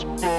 Sports.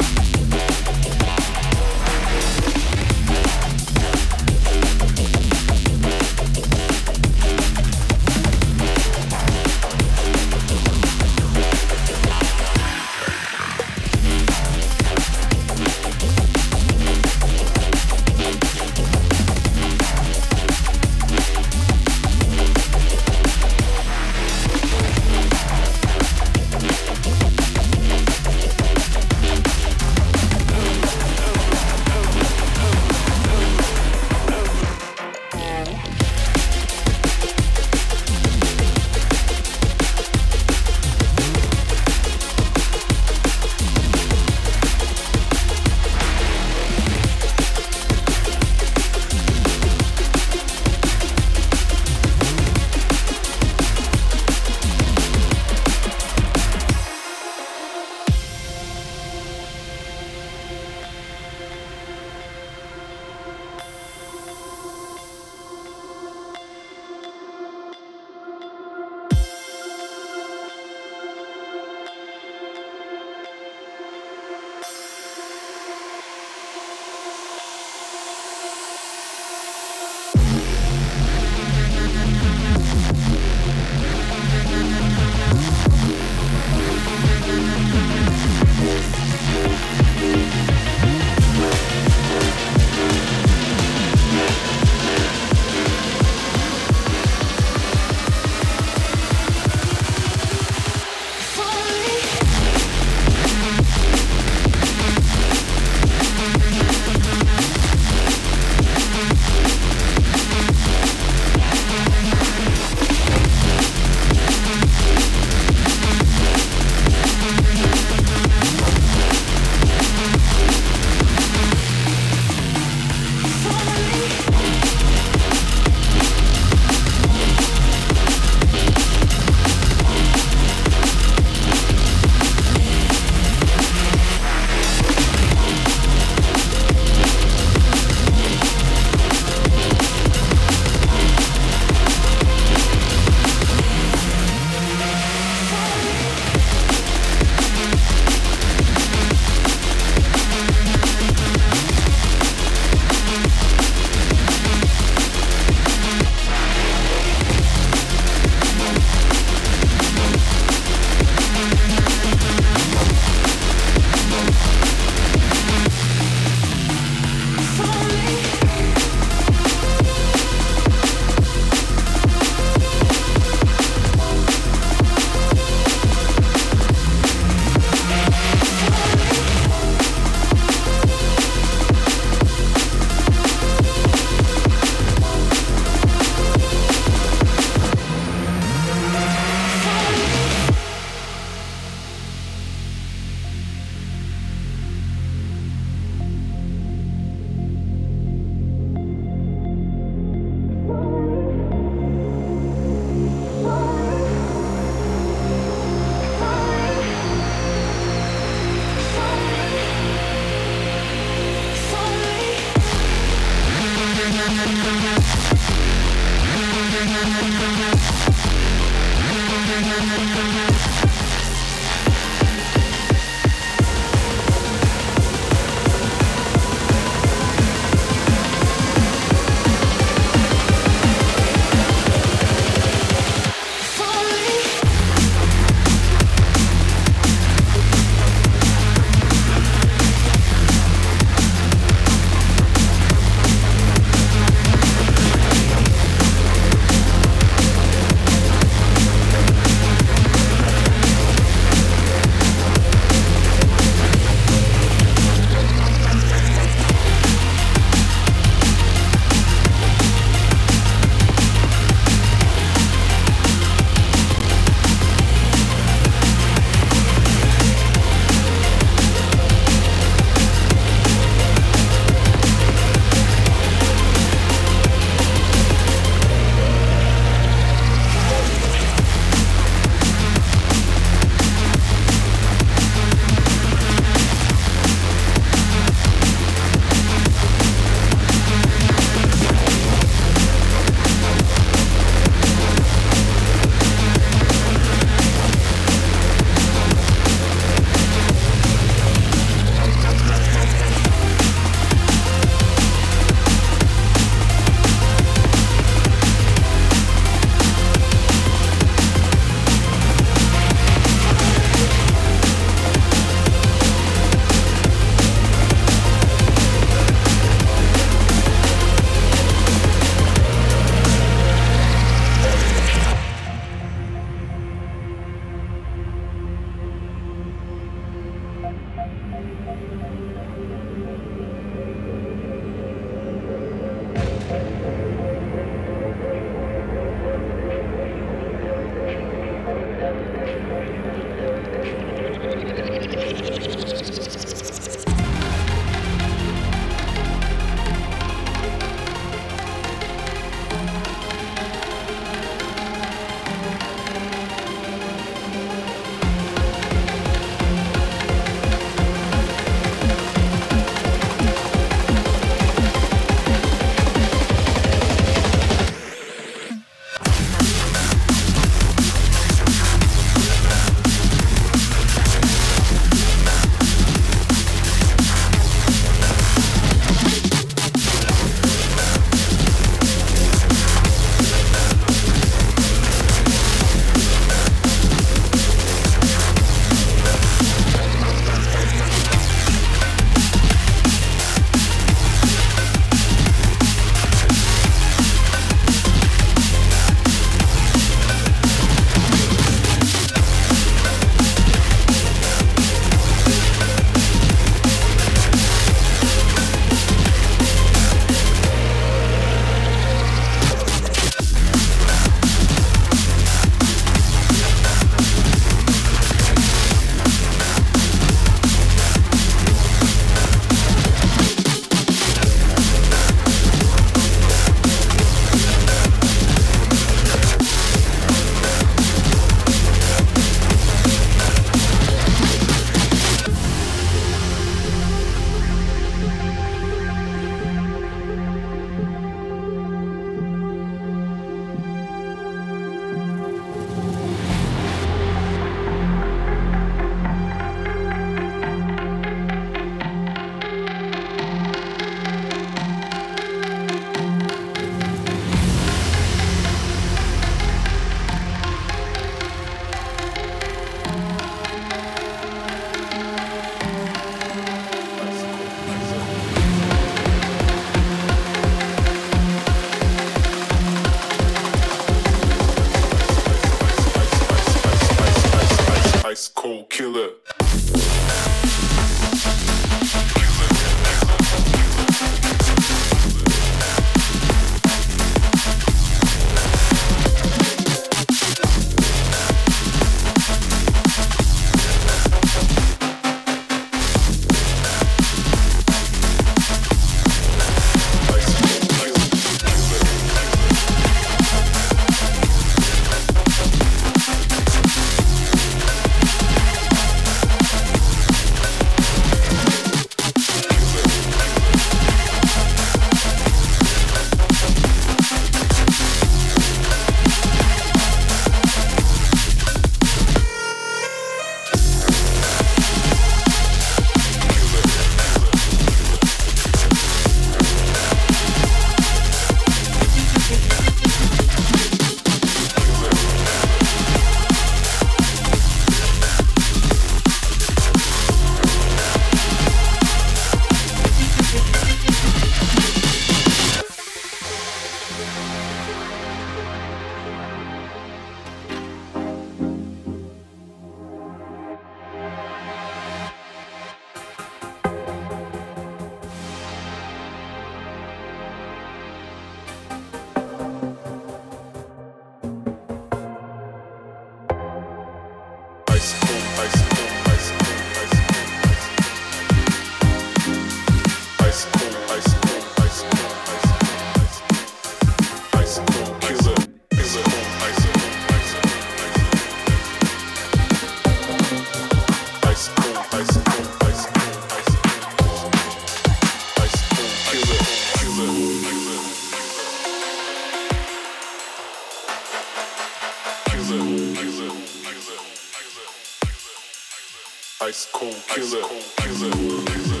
Ice cold killer. Ice cold killer.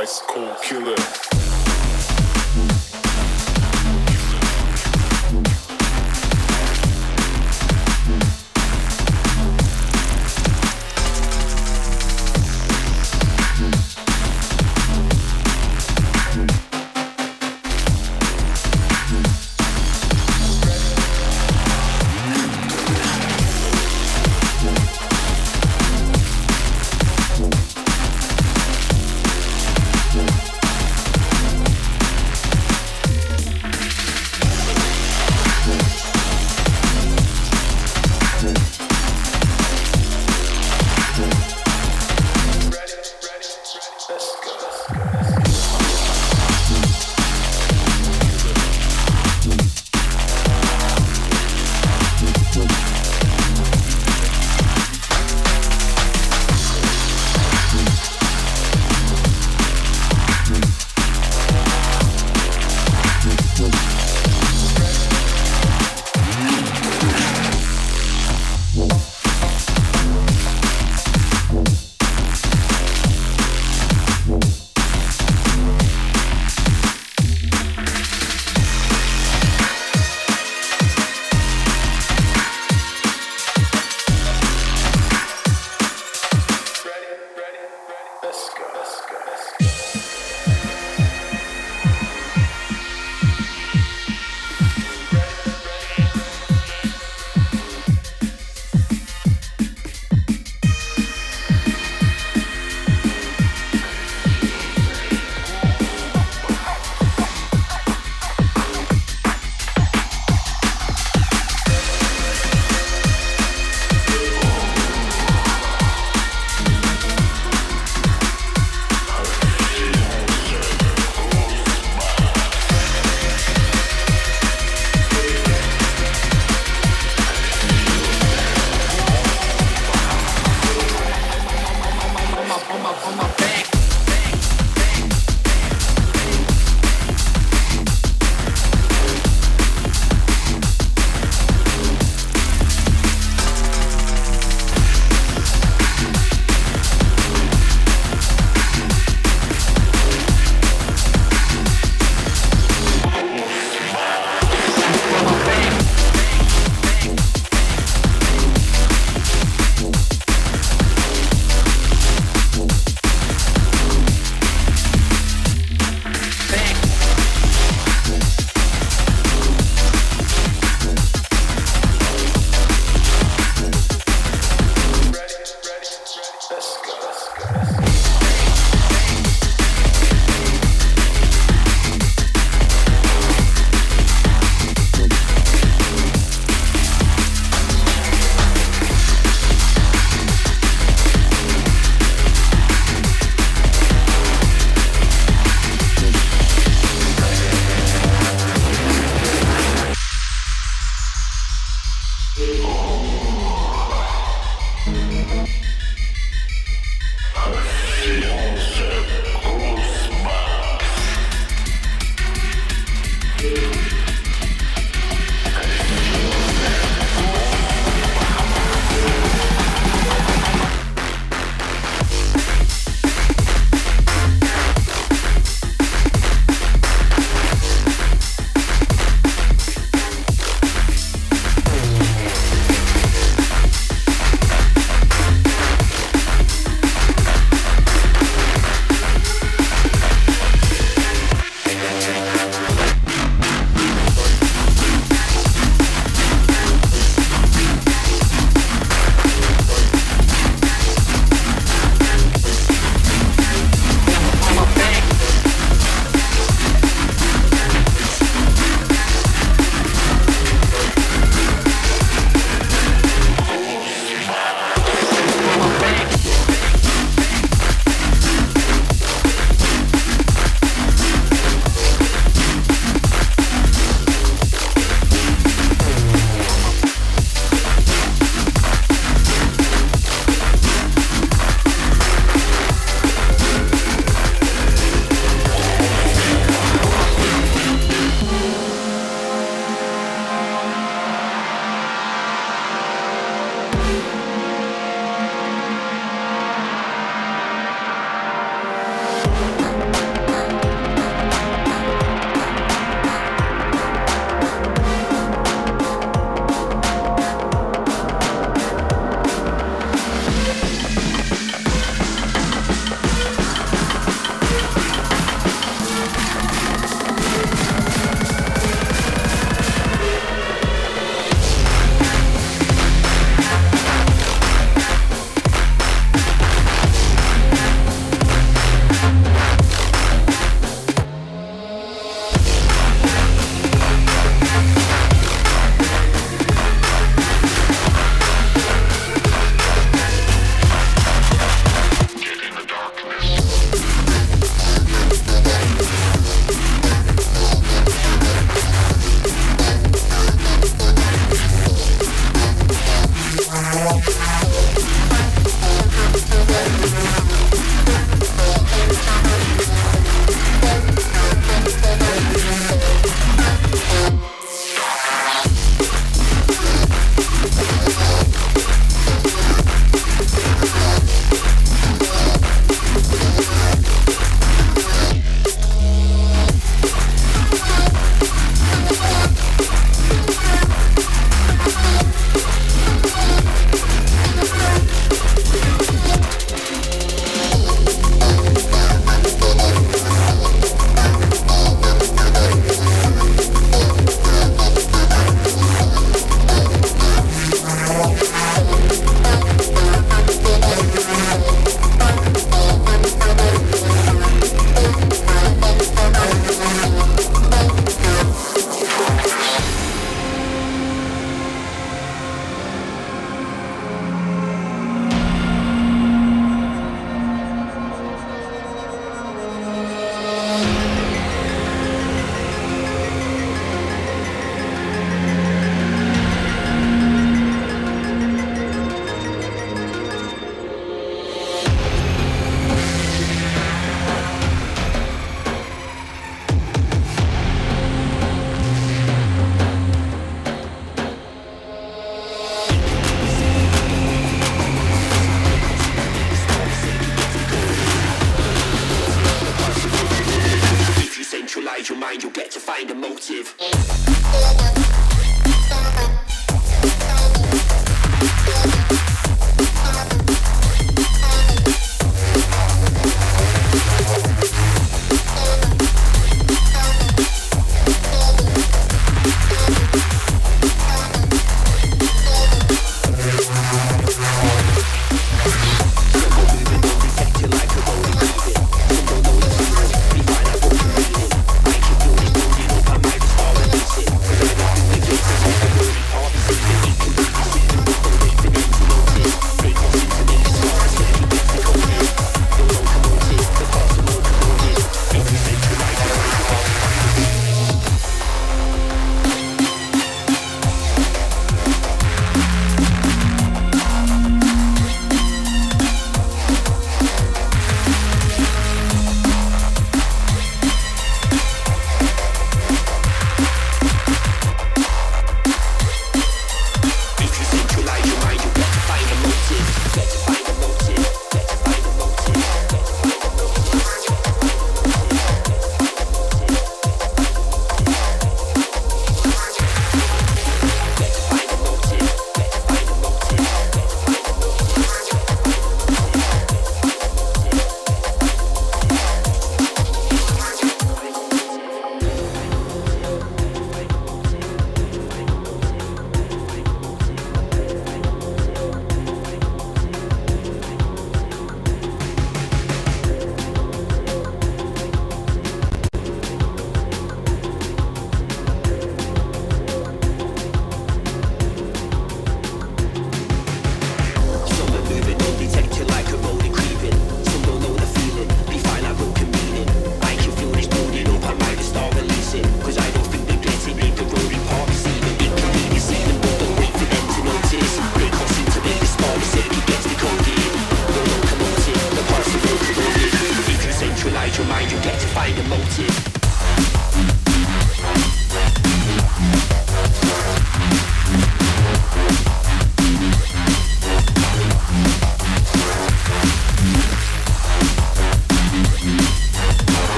Ice cold killer.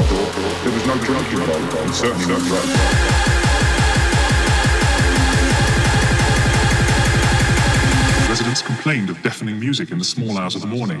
There was no drinking involved, and certainly no drugs. Residents complained of deafening music in the small hours of the morning.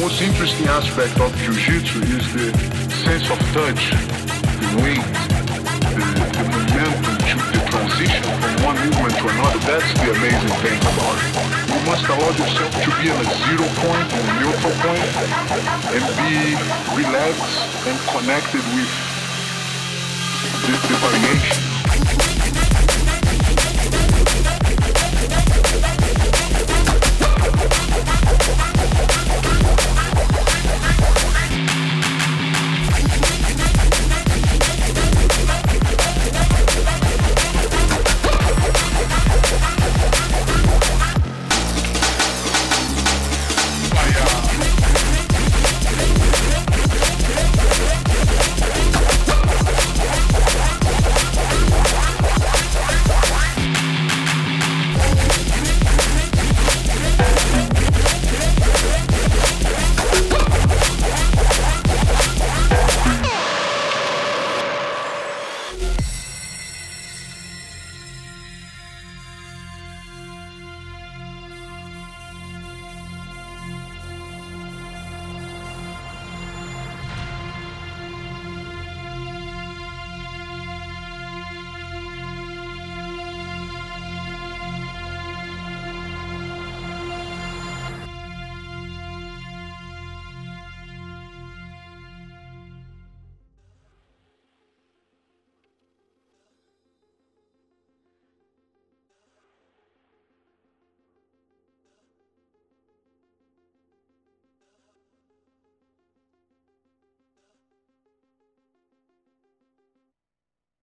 most interesting aspect of Jiu-Jitsu is the sense of touch, the weight, the, the momentum, to the transition from one movement to another. That's the amazing thing about it. You must allow yourself to be in a zero point, in a neutral point, and be relaxed and connected with the, the variation.